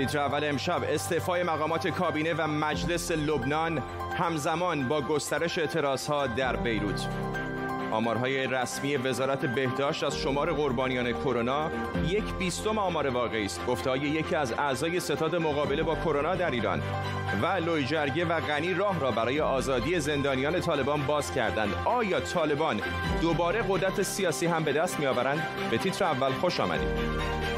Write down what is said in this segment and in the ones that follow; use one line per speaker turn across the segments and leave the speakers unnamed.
تیتر اول امشب استعفای مقامات کابینه و مجلس لبنان همزمان با گسترش ها در بیروت. آمارهای رسمی وزارت بهداشت از شمار قربانیان کرونا یک بیستم آمار واقعی است. گفته یکی از اعضای ستاد مقابله با کرونا در ایران و لویجرگه و غنی راه را برای آزادی زندانیان طالبان باز کردند. آیا طالبان دوباره قدرت سیاسی هم به دست میآورند؟ به تیتر اول خوش آمدید.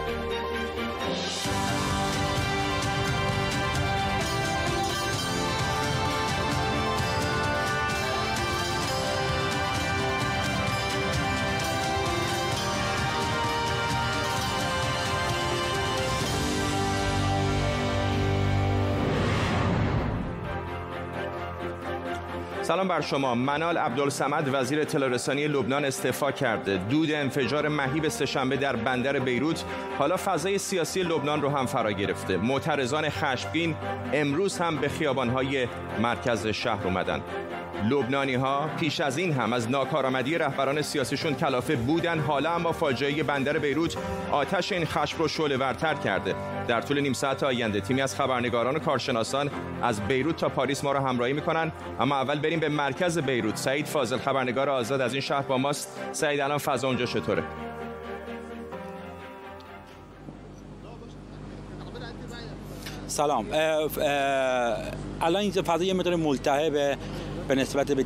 سلام بر شما. منال عبدالسمد وزیر تلارسانی لبنان استعفا کرده. دود انفجار مهیب سهشنبه در بندر بیروت. حالا فضای سیاسی لبنان رو هم فرا گرفته. معترضان خشمگین امروز هم به خیابانهای مرکز شهر اومدن. لبنانی ها پیش از این هم از ناکارآمدی رهبران سیاسیشون کلافه بودن. حالا اما فاجعه بندر بیروت آتش این خشم رو شعله ورتر کرده. در طول نیم ساعت آینده تیمی از خبرنگاران و کارشناسان از بیروت تا پاریس ما را همراهی می‌کنن. اما اول بریم به مرکز بیروت. سعید فاضل خبرنگار آزاد از این شهر با ماست. سعید الان فضا اونجا چطوره؟
سلام. الان اینجا فضا یه مقدار ملتهبه به نسبت به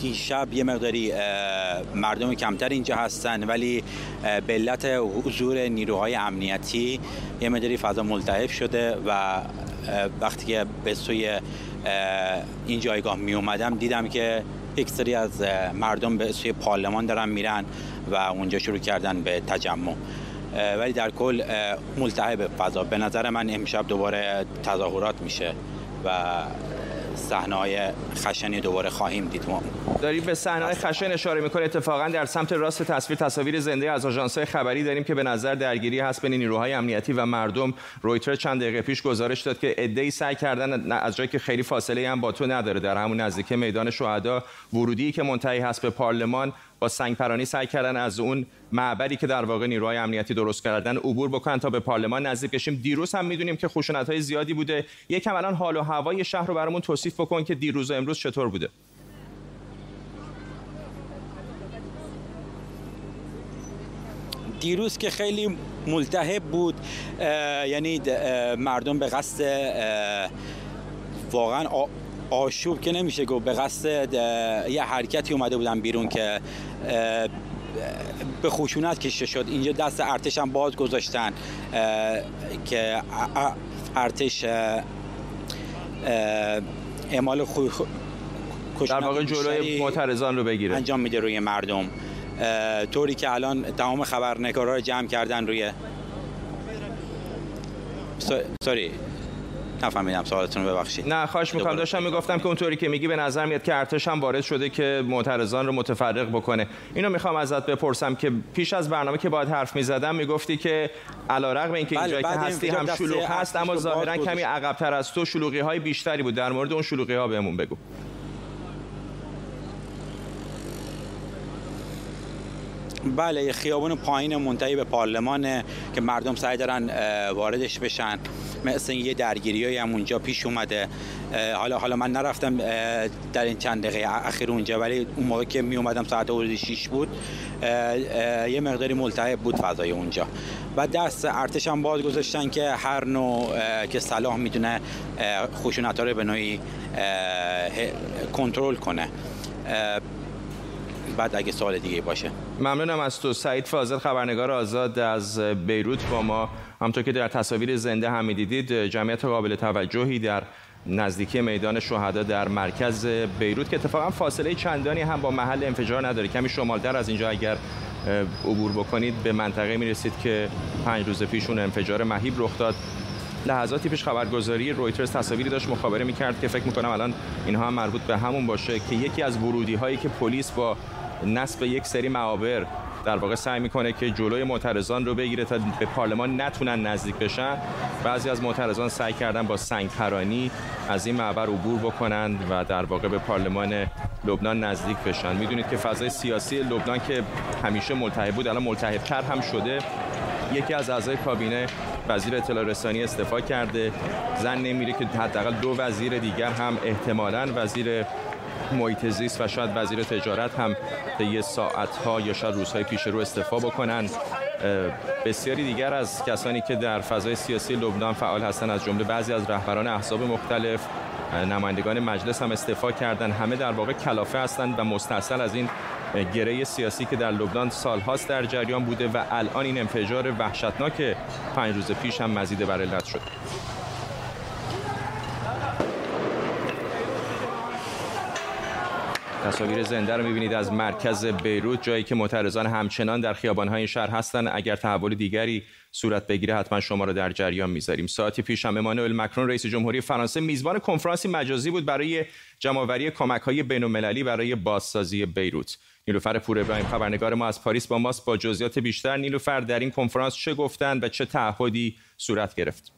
دیشب یه مقداری مردم کمتر اینجا هستن ولی به علت حضور نیروهای امنیتی یه مقداری فضا ملتهب شده و وقتی که به سوی این جایگاه می اومدم دیدم که یک سری از مردم به سوی پارلمان دارن میرن و اونجا شروع کردن به تجمع. ولی در کل ملتهب فضا. به نظر من امشب دوباره تظاهرات میشه و صحنه های خشنی دوباره خواهیم دید. ما
داریم به صحنه های خشن اشاره می‌کنه اتفاقا در سمت راست تصویر تصاویر زنده از آژانس خبری داریم که به نظر درگیری هست بین نیروهای امنیتی و مردم. رویتر چند دقیقه پیش گزارش داد که ای سعی کردن از جایی که خیلی فاصله هم با تو نداره. در همون نزدیک میدان شهدا ورودی که منتهی هست به پارلمان با سنگ پرانی سعی کردن از اون معبری که در واقع نیروهای امنیتی درست کردن عبور بکنن تا به پارلمان نزدیک بشیم. دیروز هم می‌دونیم که خشونت های زیادی بوده. یکم الان حال و هوای شهر رو برامون توصیف بکن که دیروز و امروز چطور بوده.
دیروز که خیلی ملتهب بود یعنی مردم به قصد واقعا آشوب که نمیشه گفت. به قصد یه حرکتی اومده بودن بیرون که به خشونت کشته شد. اینجا دست ارتش هم باز گذاشتن که ارتش اعمال خو...
در واقع جلوی معترضان رو بگیره.
انجام میده روی مردم. طوری که الان تمام خبرنگارا رو جمع کردن روی سوری. نفهمیدم سوالتون رو ببخشید.
نه خواهش می‌کنم. داشتم می‌گفتم که اونطوری که میگی به نظر میاد که ارتش هم وارد شده که معترضان رو متفرق بکنه. اینو می‌خوام ازت بپرسم که پیش از برنامه که باید حرف می‌زدم می‌گفتی که علیرغم اینکه بله اینجایی که هستی هم شلوغ هست اما ظاهرا کمی عقبتر از تو شلوغی های بیشتری بود. در مورد اون شلوغی ها بهمون بگو.
بله خیابون پایین منتهی به پارلمان که مردم سعی دارن واردش بشن. مثل یه درگیری هم اونجا پیش اومده. حالا حالا من نرفتم در این چند دقیقه اخیر اونجا ولی اون موقع که می اومدم ساعت حدود 6 بود یه مقداری ملتهب بود فضای اونجا. و دست ارتش هم باز گذاشتن که هر نوع که صلاح می‌تونه خشونت رو به نوعی کنترل کنه. بعد اگه سوال دیگه باشه.
ممنونم از تو. سعید فاضل خبرنگار آزاد از بیروت با ما. همطور که در تصاویر زنده هم می‌دیدید جمعیت قابل توجهی در نزدیکی میدان شهدا در مرکز بیروت که اتفاقا فاصله چندانی هم با محل انفجار نداره. کمی شمالتر از اینجا اگر عبور بکنید به منطقه می‌رسید که پنج روز پیش اون انفجار مهیب رخ داد. لحظاتی پیش خبرگزاری رویترز تصاویری داشت مخابره می‌کرد که فکر می‌کنم الان اینها هم مربوط به همون باشه که یکی از ورودی هایی که پلیس با نصب یک سری معابر در واقع سعی می‌کنه که جلوی معترضان رو بگیره تا به پارلمان نتونن نزدیک بشن. بعضی از معترضان سعی کردن با سنگ پرانی از این معبر عبور بکنند و در واقع به پارلمان لبنان نزدیک بشن. می‌دونید که فضای سیاسی لبنان که همیشه ملتهب بود الان ملتهبتر هم شده. یکی از اعضای کابینه وزیر اطلاع رسانی استعفا کرده. زن نمیره که حداقل دو وزیر دیگر هم احتمالاً وزیر محیط زیست و شاید وزیر تجارت هم طی ساعتها یا شاید روزهای پیش رو استعفا بکنن. بسیاری دیگر از کسانی که در فضای سیاسی لبنان فعال هستند از جمله بعضی از رهبران احزاب مختلف نمایندگان مجلس هم استعفا کردن. همه در واقع کلافه هستند و مستاصل از این گره سیاسی که در لبنان سالهاست در جریان بوده و الان این انفجار وحشتناک پنج روز پیش هم مزید بر علت شد. تصاویر زنده رو می‌بینید از مرکز بیروت جایی که معترضان همچنان در خیابانهای شهر هستند اگر تحول دیگری صورت بگیره حتما شما رو در جریان می‌ذاریم. ساعتی پیش هم امانوئل مکرون رئیس جمهوری فرانسه میزبان کنفرانسی مجازی بود برای جمعآوری کمک های بین برای بازسازی بیروت. نیلوفر پور ابراهیم خبرنگار ما از پاریس با ماست با جزئیات بیشتر. نیلوفر در این کنفرانس چه گفتند و چه تعهدی صورت گرفت؟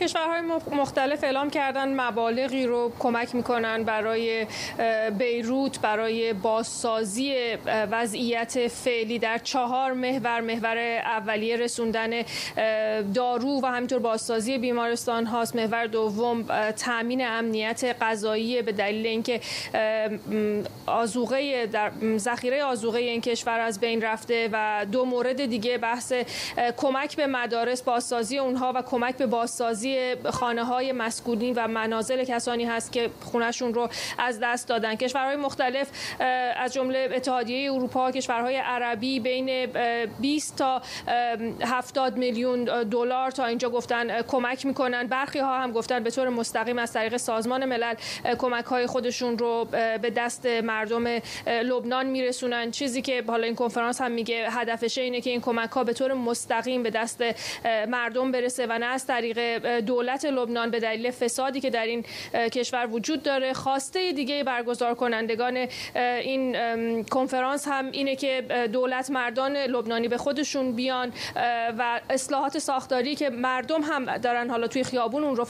کشورهای مختلف اعلام کردن مبالغی رو کمک می‌کنن برای بیروت برای بازسازی وضعیت فعلی در چهار محور محور اولیه رسوندن دارو و همینطور بازسازی بیمارستان هاست. محور دوم تامین امنیت غذایی به دلیل اینکه آزوقه در ذخیره آزوقه این کشور از بین رفته و دو مورد دیگه بحث کمک به مدارس بازسازی اونها و کمک به بازسازی بازسازی خانه های مسکونی و منازل کسانی هست که خونهشون رو از دست دادن. کشورهای مختلف از جمله اتحادیه اروپا کشورهای عربی بین 20 تا 70 میلیون دلار تا اینجا گفتن کمک می‌کنن. برخی ها هم گفتن به طور مستقیم از طریق سازمان ملل کمک های خودشون رو به دست مردم لبنان میرسونن. چیزی که حالا این کنفرانس هم میگه هدفش اینه که این کمک ها به طور مستقیم به دست مردم برسه و نه از طریق دولت لبنان به دلیل فسادی که در این کشور وجود داره خواسته دیگه برگزار کنندگان این کنفرانس هم اینه که دولت مردان لبنانی به خودشون بیان و اصلاحات ساختاری که مردم هم دارن حالا توی خیابون اون رو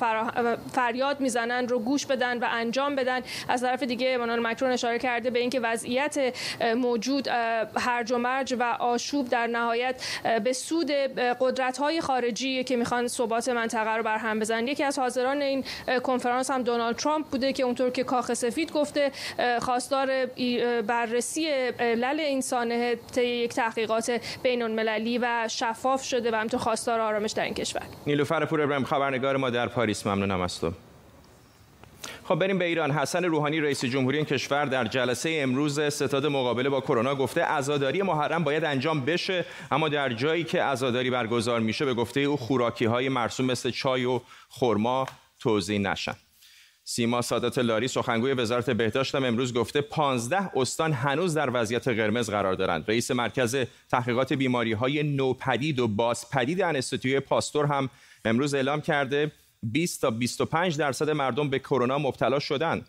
فریاد می‌زنن رو گوش بدن و انجام بدن. از طرف دیگه امانوئل مکرون اشاره کرده به اینکه وضعیت موجود هرج و مرج و آشوب در نهایت به سود قدرت های خارجی که می‌خوان ثبات منطقه رو بر هم بزنن یکی از حاضران این کنفرانس هم دونالد ترامپ بوده که اونطور که کاخ سفید گفته خواستار بررسی علل این سانحه یک تحقیقات بین المللی و شفاف شده و همینطور خواستار آرامش در این کشور.
نیلوفر پور ابراهیم خبرنگار ما در پاریس. ممنونم از تو. خب بریم به ایران. حسن روحانی رئیس جمهوری این کشور در جلسه امروز ستاد مقابله با کرونا گفته عزاداری محرم باید انجام بشه اما در جایی که عزاداری برگزار میشه به گفته او خوراکی های مرسوم مثل چای و خرما توضیح نشن. سیما سادات لاری سخنگوی وزارت بهداشت هم امروز گفته 15 استان هنوز در وضعیت قرمز قرار دارند. رئیس مرکز تحقیقات بیماری های نوپدید و بازپدید انستیتوی پاستور هم امروز اعلام کرده 20 تا 25 درصد مردم به کرونا مبتلا شدند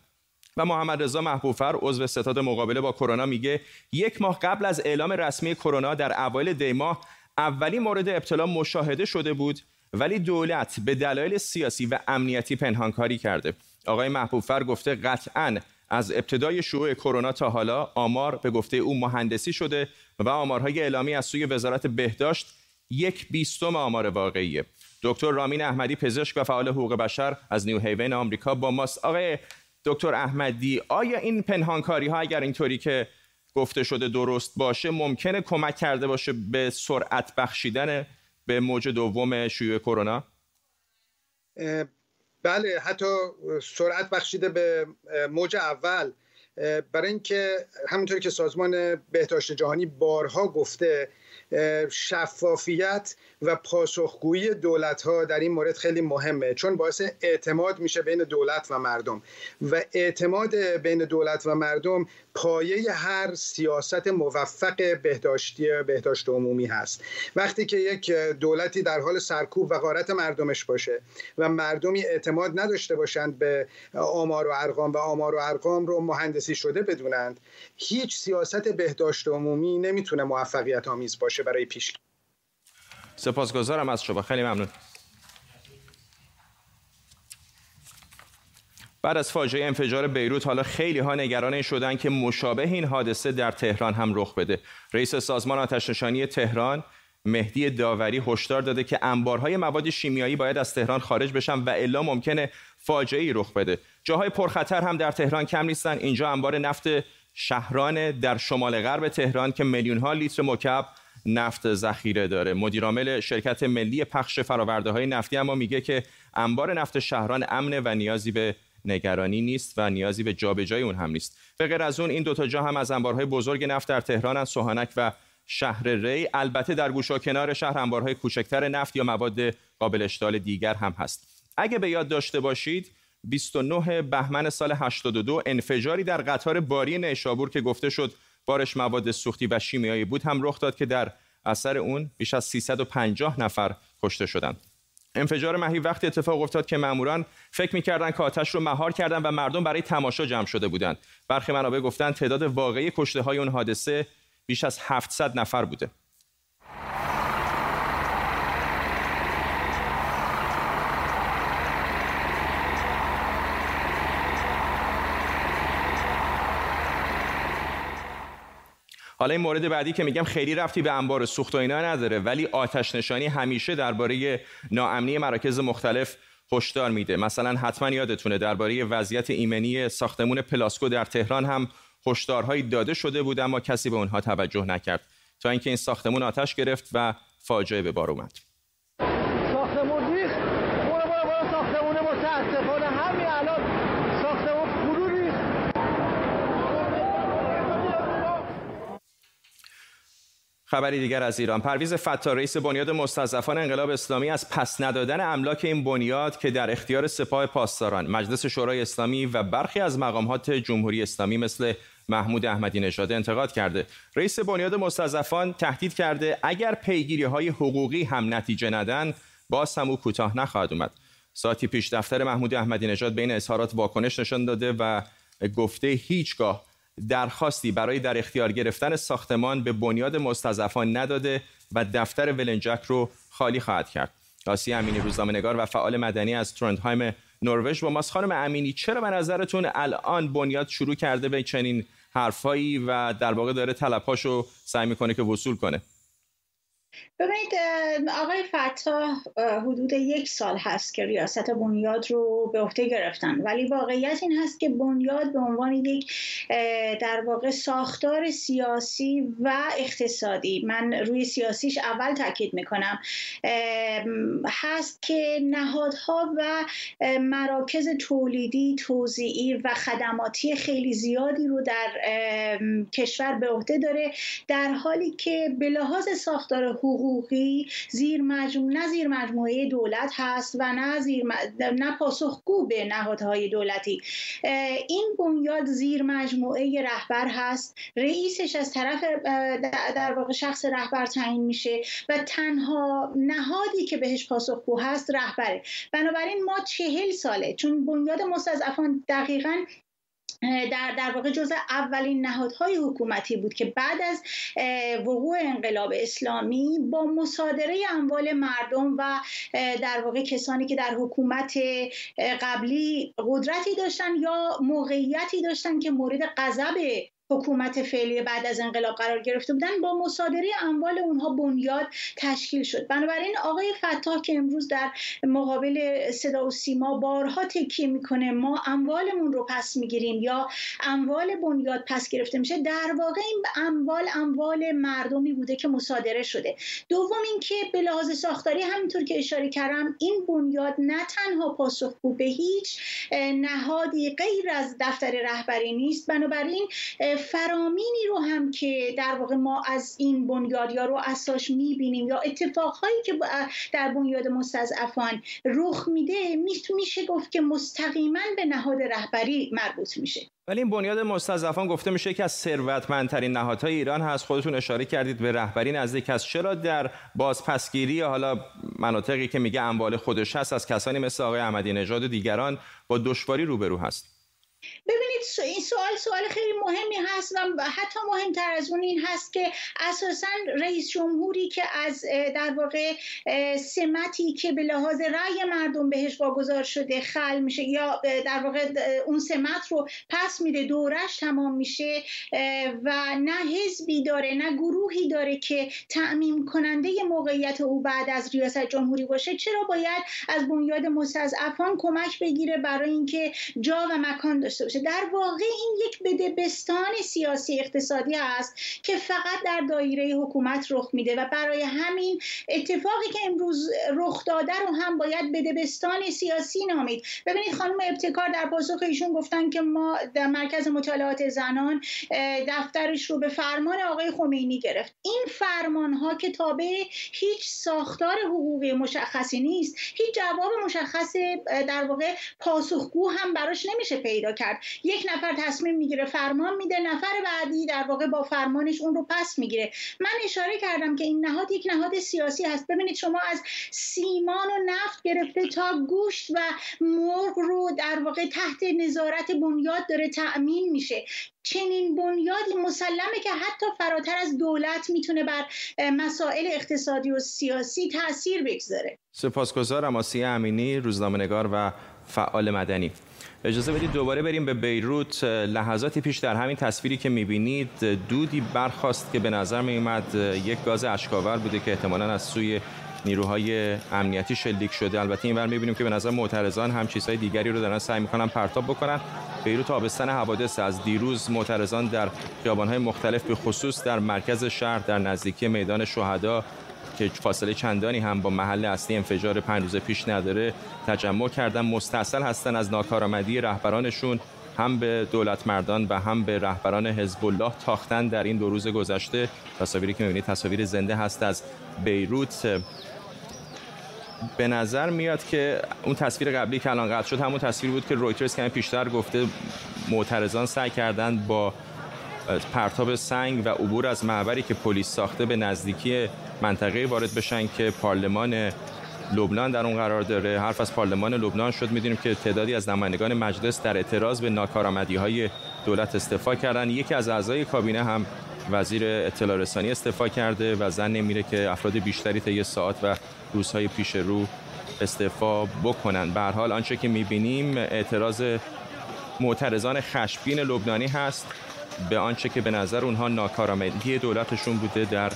و محمد رضا محبوفر عضو ستاد مقابله با کرونا میگه یک ماه قبل از اعلام رسمی کرونا در اوایل دی ماه اولین مورد ابتلا مشاهده شده بود ولی دولت به دلایل سیاسی و امنیتی پنهانکاری کرده. آقای محبوبفر گفته قطعا از ابتدای شیوع کرونا تا حالا آمار به گفته او مهندسی شده و آمارهای اعلامی از سوی وزارت بهداشت یک بیستم آمار واقعیه. دکتر رامین احمدی پزشک و فعال حقوق بشر از نیو هیون آمریکا با ماست. آقای دکتر احمدی آیا این پنهانکاری ها اگر اینطوری که گفته شده درست باشه ممکنه کمک کرده باشه به سرعت بخشیدن به موج دوم شیوع کرونا؟
بله حتی سرعت بخشیده به موج اول. برای اینکه همونطور که سازمان بهداشت جهانی بارها گفته شفافیت و پاسخگویی دولت ها در این مورد خیلی مهمه چون باعث اعتماد میشه بین دولت و مردم. و اعتماد بین دولت و مردم پایه هر سیاست موفق بهداشتی بهداشت عمومی هست. وقتی که یک دولتی در حال سرکوب و غارت مردمش باشه و مردمی اعتماد نداشته باشند به آمار و ارقام و آمار و ارقام رو مهندسی شده بدونند هیچ سیاست بهداشت عمومی نمی‌تونه موفقیت آمیز باشه برای پیش
سپاسگزارم از شما. خیلی ممنون. بعد از فاجعه انفجار بیروت حالا خیلی ها نگران شدن که مشابه این حادثه در تهران هم رخ بده. رئیس سازمان آتشنشانی تهران مهدی داوری هشدار داده که انبارهای مواد شیمیایی باید از تهران خارج بشن و الا ممکنه فاجعه رخ بده. جاهای پرخطر هم در تهران کم نیستن. اینجا انبار نفت شهران در شمال غرب تهران که میلیون ها لیتر مکعب نفت ذخیره داره. مدیرعامل شرکت ملی پخش فراورده های نفتی اما میگه که انبار نفت شهران امنه و نیازی به نگرانی نیست و نیازی به جابجایی اون هم نیست. به غیر از اون این دوتا جا هم از انبارهای بزرگ نفت در تهران سوهانک و شهر ری. البته در گوش و کنار شهر انبارهای کوچکتر نفت یا مواد قابل اشتعال دیگر هم هست. اگه به یاد داشته باشید 29 بهمن سال 82 انفجاری در قطار باری نیشابور که گفته شد بارش مواد سوختی و شیمیایی بود هم رخ داد که در اثر اون بیش از 350 نفر کشته شدند. انفجار مهی وقتی اتفاق افتاد که ماموران فکر می‌کردن که آتش رو مهار کردن و مردم برای تماشا جمع شده بودند. برخی منابع گفتن تعداد واقعی کشته های اون حادثه بیش از 700 نفر بوده. حالا این مورد بعدی که میگم خیلی رفتی به انبار سوخت و اینا نداره ولی آتش نشانی همیشه درباره ناامنی مراکز مختلف هشدار میده. مثلا حتما یادتونه درباره وضعیت ایمنی ساختمون پلاسکو در تهران هم هشدارهایی داده شده بود اما کسی به اونها توجه نکرد. تا اینکه این ساختمون آتش گرفت و فاجعه به بار اومد. خبری دیگر از ایران. پرویز فتا رئیس بنیاد مستضعفان انقلاب اسلامی از پس ندادن املاک این بنیاد که در اختیار سپاه پاسداران. مجلس شورای اسلامی و برخی از مقامات جمهوری اسلامی مثل محمود احمدی نژاد انتقاد کرده. رئیس بنیاد مستضعفان تهدید کرده اگر پیگیری های حقوقی هم نتیجه ندن باز هم او کوتاه نخواهد اومد. ساعتی پیش دفتر محمود احمدی نژاد بین اظهارات واکنش نشان داده و گفته هیچگاه درخواستی برای در اختیار گرفتن ساختمان به بنیاد مستضعفان نداده و دفتر ولنجک رو خالی خواهد کرد. آسی امینی روزنامه‌نگار و فعال مدنی از ترندهایم نروژ با ماست خانم امینی چرا به نظرتون الان بنیاد شروع کرده به چنین حرفایی و در واقع داره طلبهاشو سعی می‌کنه که وصول کنه
ببینید آقای فتا حدود یک سال هست که ریاست بنیاد رو به عهده گرفتن. ولی واقعیت این هست که بنیاد به عنوان یک در واقع ساختار سیاسی و اقتصادی. من روی سیاسیش اول تاکید می‌کنم. هست که نهادها و مراکز تولیدی توزیعی و خدماتی خیلی زیادی رو در کشور به عهده داره در حالی که به لحاظ ساختار حقوقی زیر مجموعه نه زیر مجموعه دولت هست و نه زیر نه پاسخگو به نهادهای دولتی. این بنیاد زیر مجموعه رهبر هست. رئیسش از طرف در واقع شخص رهبر تعیین میشه و تنها نهادی که بهش پاسخگو هست رهبره. بنابراین ما چهل ساله چون بنیاد مستضعفان دقیقا در در واقع جزء اولین نهادهای حکومتی بود که بعد از وقوع انقلاب اسلامی با مصادره اموال مردم و در واقع کسانی که در حکومت قبلی قدرتی داشتن یا موقعیتی داشتن که مورد غضب حکومت فعلی بعد از انقلاب قرار گرفته بودن با مصادره اموال اونها بنیاد تشکیل شد. بنابراین آقای فتاح که امروز در مقابل صدا و سیما بارها تکیه می‌کنه ما اموالمون رو پس می‌گیریم یا اموال بنیاد پس گرفته میشه در واقع این اموال اموال مردمی بوده که مصادره شده. دوم اینکه به لحاظ ساختاری همینطور که اشاره کردم این بنیاد نه تنها پاسخگو به هیچ نهادی غیر از دفتر رهبری نیست. بنابراین فرامینی رو هم که در واقع ما از این بنیادیا رو اساش می‌بینیم یا اتفاقهایی که در بنیاد مستضعفان رخ میده میشه گفت که مستقیما به نهاد رهبری مربوط میشه.
ولی این بنیاد مستضعفان گفته میشه که از ثروتمندترین نهادهای ایران هست. خودتون اشاره کردید به رهبری نزدیک است. چرا در بازپسگیری حالا مناطقی که میگه اموال خودش هست از کسانی مثل آقای احمدی نژاد و دیگران با دشواری روبرو هست؟
ببینید این سوال سوال خیلی مهمی هست و حتی مهمتر از اون این هست که اساسا رئیس جمهوری که از در واقع سمتی که به لحاظ رأی مردم بهش واگذار شده خل میشه یا در واقع اون سمت رو پس میده دورش تمام میشه و نه حزبی داره نه گروهی داره که تعمیم کننده موقعیت او بعد از ریاست جمهوری باشه. چرا باید از بنیاد مستضعفان کمک بگیره برای اینکه جا و مکان داشته باشه. در واقع این یک بدبستان سیاسی اقتصادی هست که فقط در دایره حکومت رخ میده و برای همین اتفاقی که امروز رخ داده رو هم باید بدبستان سیاسی نامید. ببینید خانم ابتکار در پاسخ ایشون گفتن که ما در مرکز مطالعات زنان دفترش رو به فرمان آقای خمینی گرفت. این فرمان ها که تابع هیچ ساختار حقوقی مشخصی نیست هیچ جواب مشخص در واقع پاسخگو هم براش نمیشه پیدا کرد. یک نفر تصمیم می‌گیره فرمان میده نفر بعدی در واقع با فرمانش اون رو پس می‌گیره. من اشاره کردم که این نهاد یک نهاد سیاسی هست. ببینید شما از سیمان و نفت گرفته تا گوشت و مرغ رو در واقع تحت نظارت بنیاد داره تأمین میشه. چنین بنیادی مسلمه که حتی فراتر از دولت می‌تونه بر مسائل اقتصادی و سیاسی تاثیر بگذاره.
سپاسگزارم آسیه امینی روزنامه‌نگار و فعال مدنی. اجازه بدید دوباره بریم به بیروت. لحظاتی پیش در همین تصویری که می‌بینید دودی برخواست که به نظر میومد یک گاز اشکاور بوده که احتمالا از سوی نیروهای امنیتی شلیک شده. البته اینور می‌بینیم که به نظر معترضان هم چیزهای دیگری رو دارن سعی می‌کنن پرتاب بکنن. بیروت آبستن حوادث از دیروز. معترضان در خیابانهای مختلف به خصوص در مرکز شهر در نزدیکی میدان شهدا که فاصله چندانی هم با محل اصلی انفجار پنج روز پیش نداره تجمع کردن. مستصل هستن از ناکارآمدی رهبرانشون. هم به دولت مردان و هم به رهبران حزب الله تاختن در این دو روز گذشته. تصاویری که می‌بینید تصاویر زنده هست از بیروت. به نظر میاد که اون تصویر قبلی که الان قطع شد همون تصویر بود که رویترز که پیشتر گفته معترضان سعی کردند با پرتاب سنگ و عبور از معبری که پلیس ساخته به نزدیکی منطقه وارد بشن که پارلمان لبنان در اون قرار داره. حرف از پارلمان لبنان شد. می‌دونیم که تعدادی از نمایندگان مجلس در اعتراض به ناکارآمدی های دولت استعفا کردن. یکی از اعضای کابینه هم وزیر اطلاع رسانی استعفا کرده و زن نمیره که افراد بیشتری یه ساعت و روزهای پیش رو استعفا بکنن. به حال آنچه که می‌بینیم اعتراض معترضان خشمگین لبنانی هست به آنچه که به نظر اونها ناکارآمدی دولتشون بوده در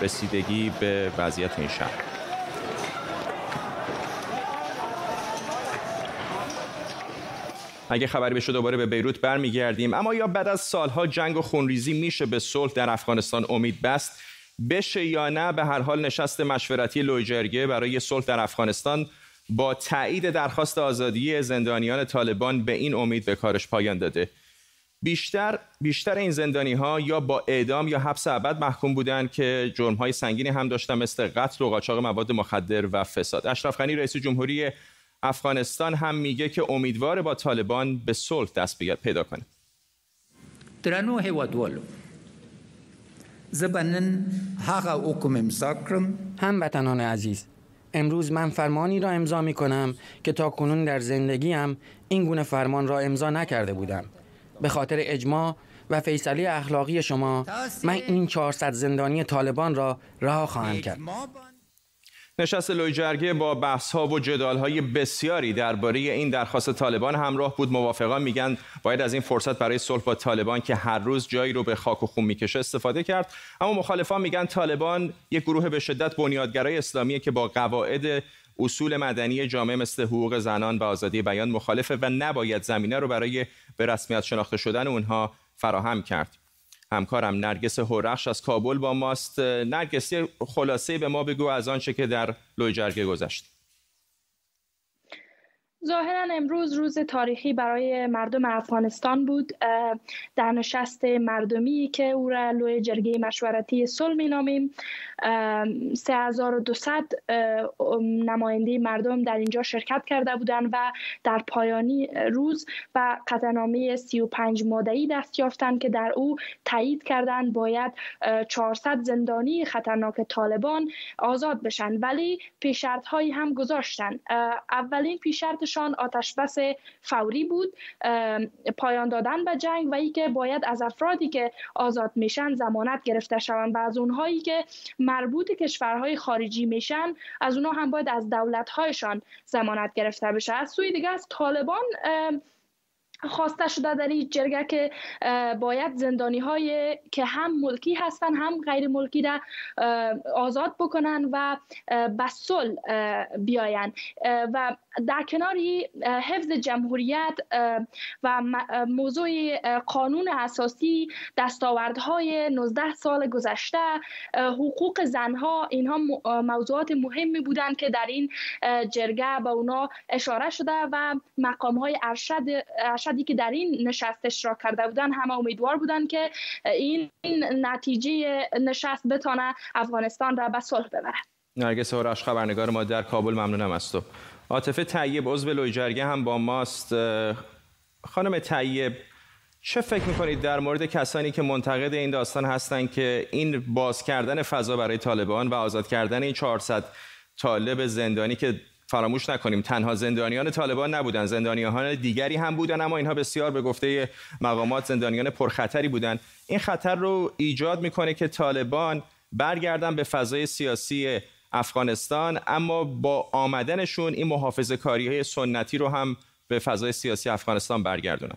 رسیدگی به وضعیت این شهر. اگه خبری بشه دوباره به بیروت برمیگردیم. اما یا بعد از سالها جنگ و خونریزی میشه به صلح در افغانستان امید بست؟ بشه یا نه؟ به هر حال نشست مشورتی لویجرگه برای صلح در افغانستان با تایید درخواست آزادی زندانیان طالبان به این امید به کارش پایان داده. بیشتر بیشتر این زندانی ها یا با اعدام یا حبس ابد محکوم بودند که جرم های سنگینی هم داشتن مثل قتل و قاچاق مواد مخدر و فساد. اشرف غنی رئیس جمهوری افغانستان هم میگه که امیدوار با طالبان به صلح دست پیدا کنه.
درنو هیوادوالو زبنن هاغا حکم امضا
هموطنان عزیز امروز من فرمانی را امضا می کنم که تا کنون در زندگیم این گونه فرمان را امضا نکرده بودم. به خاطر اجماع و فیصله اخلاقی شما من این 400 زندانی طالبان را رها خواهم کرد.
نشست لویجرگه با بحث ها و جدال های بسیاری درباره این درخواست طالبان همراه بود. موافقان میگن باید از این فرصت برای صلح با طالبان که هر روز جایی رو به خاک و خون می‌کشه استفاده کرد. اما مخالفان میگن طالبان یک گروه به شدت بنیادگرای اسلامیه که با قواعد اصول مدنی جامعه مثل حقوق زنان و آزادی بیان مخالفه و نباید زمینه رو برای به رسمیت شناخته شدن اونها فراهم کرد. همکارم نرگس هورخش از کابل با ماست. نرگسی خلاصه به ما بگو از آنچه که در لویجرگه گذشت.
ظاهرا امروز روز تاریخی برای مردم افغانستان بود در نشست مردمی که او را لوی جرگه مشورتی صلح می نامیم 3200 نماینده مردم در اینجا شرکت کرده بودند و در پایانی روز و قطعنامه 35 مادهی دست یافتند که در او تایید کردند باید 400 زندانی خطرناک طالبان آزاد بشن. ولی پیشرت هایی هم گذاشتند. اولین پیشرت بسشان آتش بس فوری بود پایان دادن به جنگ و ای باید از افرادی که آزاد میشن زمانت گرفته شوند. و از اونهایی که مربوط کشورهای خارجی میشن از اونها هم باید از دولتهایشان زمانت گرفته بشه. از سوی دیگه از طالبان خواسته شده در این جرگه که باید زندانی های که هم ملکی هستن هم غیر ملکی را آزاد بکنن و به بیاین. و در کناری حفظ جمهوریت و موضوع قانون اساسی دستاوردهای 19 سال گذشته حقوق زنها اینها موضوعات مهمی بودند که در این جرگه به اونا اشاره شده و مقام های ارشد, ارشدی که در این نشست اشتراک کرده بودن همه امیدوار بودند که این نتیجه نشست بتانه افغانستان را به صلح ببرد.
نرگس هورش خبرنگار ما در کابل ممنونم از تو. عاطفه طیب عضو لوی هم با ماست. خانم طیب چه فکر می‌کنید در مورد کسانی که منتقد این داستان هستند که این باز کردن فضا برای طالبان و آزاد کردن این 400 طالب زندانی که فراموش نکنیم تنها زندانیان طالبان نبودن. زندانیان دیگری هم بودن اما اینها بسیار به گفته مقامات زندانیان پرخطری بودن. این خطر رو ایجاد می‌کنه که طالبان برگردن به فضای سیاسی افغانستان اما با آمدنشون این محافظه کاری های سنتی رو هم به فضای سیاسی افغانستان برگردونن.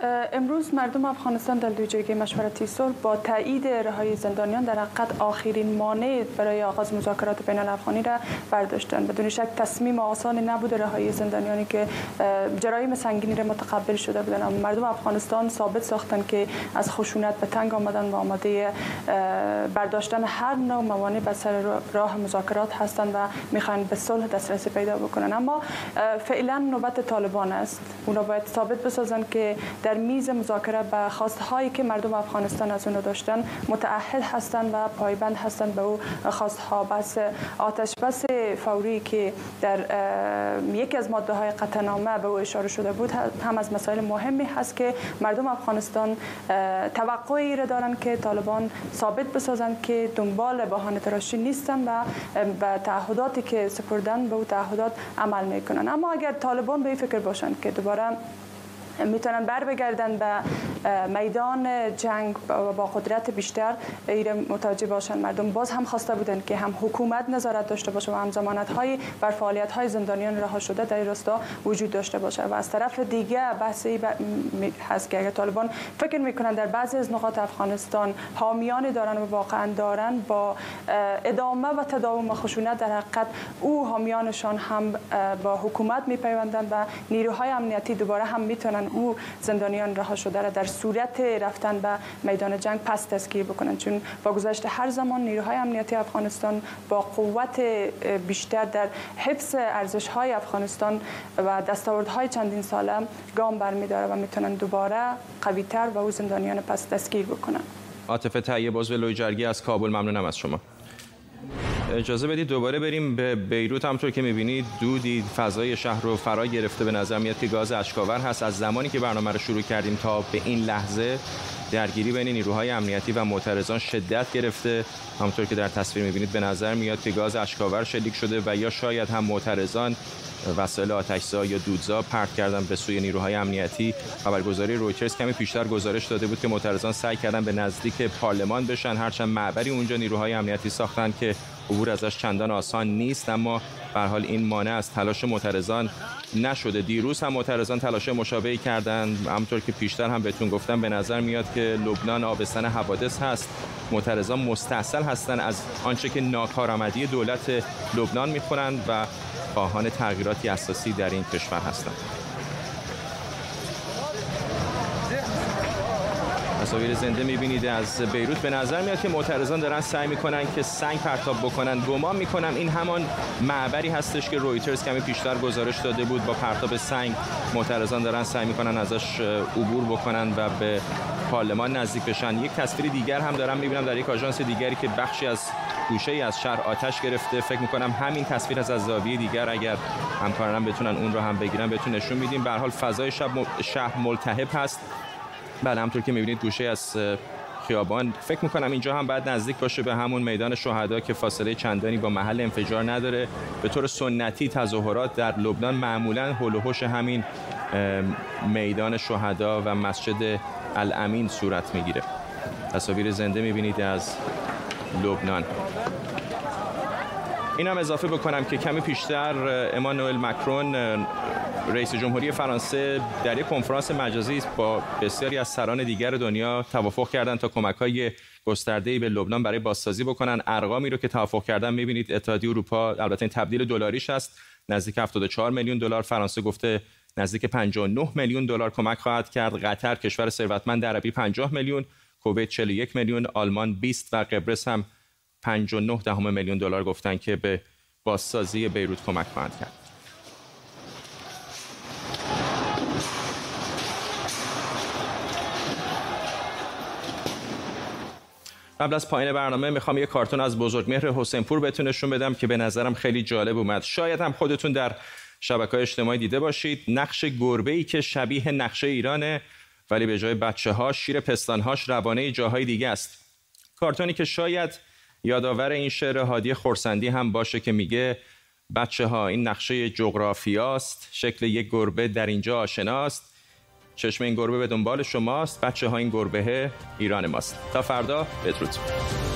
امروز مردم افغانستان در جرگه مشورتی صلح با تایید رهایی زندانیان در حقیقت آخرین مانع برای آغاز مذاکرات بین الافغانی را برداشتن بدون شک تصمیم آسان نبود رهایی زندانیانی که جرایم سنگینی را متقبل شده بودن اما مردم افغانستان ثابت ساختن که از خشونت به تنگ آمدن و آماده برداشتن هر نوع موانع بر سر راه مذاکرات هستند و می‌خوان به صلح دسترسی پیدا بکنن اما فعلا نوبت طالبان است. اونا باید ثابت بسازن که در میز مذاکره به خواست هایی که مردم افغانستان از اونو داشتن متعهد هستند و پایبند هستند به او خواست ها بس آتش بس فوری که در یکی از ماده های قطعنامه به او اشاره شده بود هم از مسائل مهمی هست که مردم افغانستان توقعی را دارند که طالبان ثابت بسازند که دنبال بهانه تراشی نیستند و به تعهداتی که سپردن به او تعهدات عمل می‌کنن. اما اگر طالبان به این فکر باشند که دوباره می‌تونن بر بگردن به میدان جنگ با قدرت بیشتر ایره متوجه باشن مردم. باز هم خواسته بودن که هم حکومت نظارت داشته باشه و هم زمانت های بر فعالیت های زندانیان رها شده در راستا وجود داشته باشه. و از طرف دیگه بحثی هست که اگر طالبان فکر می‌کنن در بعضی از نقاط افغانستان حامیانی دارن و واقعا دارن با ادامه و تداوم خشونت در حقیقت او حامیانشان هم با حکومت میپیوندن و نیروهای امنیتی دوباره هم می‌تونن او زندانیان رها شده را در صورت رفتن به میدان جنگ پس تسکیر بکنند چون با گذشت هر زمان نیروهای امنیتی افغانستان با قوت بیشتر در حفظ ارزش های افغانستان و دستاوردهای چندین ساله گام برمیداره و می‌تونن دوباره قویتر و او زندانیان پس دستگیر بکنن.
عاطفه طیب عضو لوی از کابل ممنونم از شما. اجازه بدید دوباره بریم به بیروت همطور که می‌بینید دودی فضای شهر رو فرا گرفته به نظر میاد که گاز اشکاور هست. از زمانی که برنامه رو شروع کردیم تا به این لحظه درگیری بین نیروهای امنیتی و معترضان شدت گرفته. همطور که در تصویر می‌بینید به نظر میاد که گاز اشکاور شلیک شده و یا شاید هم معترضان وسایل آتشزا یا دودزا پرت کردن به سوی نیروهای امنیتی. خبرگزاری رویترز کمی پیشتر گزارش داده بود که معترضان سعی کردن به نزدیک پارلمان بشن. هرچند معبری اونجا نیروهای امنیتی ساختن که عبور ازش چندان آسان نیست اما به حال این مانع از تلاش معترضان نشده. دیروز هم معترضان تلاش مشابهی کردند. همونطور که پیشتر هم بهتون گفتم به نظر میاد که لبنان آبستن حوادث هست. معترضان مستحصل هستند از آنچه که ناکارآمدی دولت لبنان می‌خورند و خواهان تغییراتی اساسی در این کشور هستند. تصاویر زنده می‌بینید از بیروت. به نظر میاد که معترضان دارن سعی می‌کنن که سنگ پرتاب بکنن گمان می‌کنم این همان معبری هستش که رویترز کمی پیشتر گزارش داده بود با پرتاب سنگ. معترضان دارن سعی می‌کنن ازش عبور بکنن و به پارلمان نزدیک بشن. یک تصویر دیگر هم دارم می‌بینم در یک آژانس دیگری که بخشی از گوشه ای از شهر آتش گرفته. فکر می‌کنم همین تصویر از زاویه دیگر اگر همکارانم بتونن اون رو هم بگیرن بهتون نشون میدیم. به حال فضای شب شهر ملتهب هست. بله همطور که می‌بینید گوشه از خیابان. فکر می‌کنم اینجا هم باید نزدیک باشه به همون میدان شهدا که فاصله چندانی با محل انفجار نداره. به طور سنتی تظاهرات در لبنان معمولا هول و همین میدان شهدا و مسجد الامین صورت می‌گیره. تصاویر زنده می‌بینید از لبنان. این هم اضافه بکنم که کمی پیشتر امانوئل مکرون رئیس جمهوری فرانسه در یک کنفرانس مجازی با بسیاری از سران دیگر دنیا توافق کردند تا کمک های گسترده به لبنان برای بازسازی بکنن. ارقامی رو که توافق کردن می‌بینید اتحادیه اروپا البته این تبدیل دلاریش است. نزدیک 74 میلیون دلار فرانسه گفته نزدیک 59 میلیون دلار کمک خواهد کرد. قطر کشور ثروتمند عربی 50 میلیون. کویت 41 میلیون. آلمان 20 و قبرس هم 59 دهم میلیون دلار گفتن که به بازسازی بیروت کمک خواهند کرد. قبل از پایین برنامه می‌خوام یه کارتون از بزرگمهر حسینپور بهتون نشون بدم که به نظرم خیلی جالب اومد. شاید هم خودتون در شبکه اجتماعی دیده باشید. نقش گربه ای که شبیه نقشه ایرانه ولی به جای بچه ها شیر پستانهاش روانه جاهای دیگه است. کارتونی که شاید یادآور این شعر هادی خورسندی هم باشه که میگه بچه ها این نقشه جغرافیاست شکل یک گربه در اینجا آشناست. چشم این گربه به دنبال شماست. بچه ها این گربه ایران ماست. تا فردا بدرود.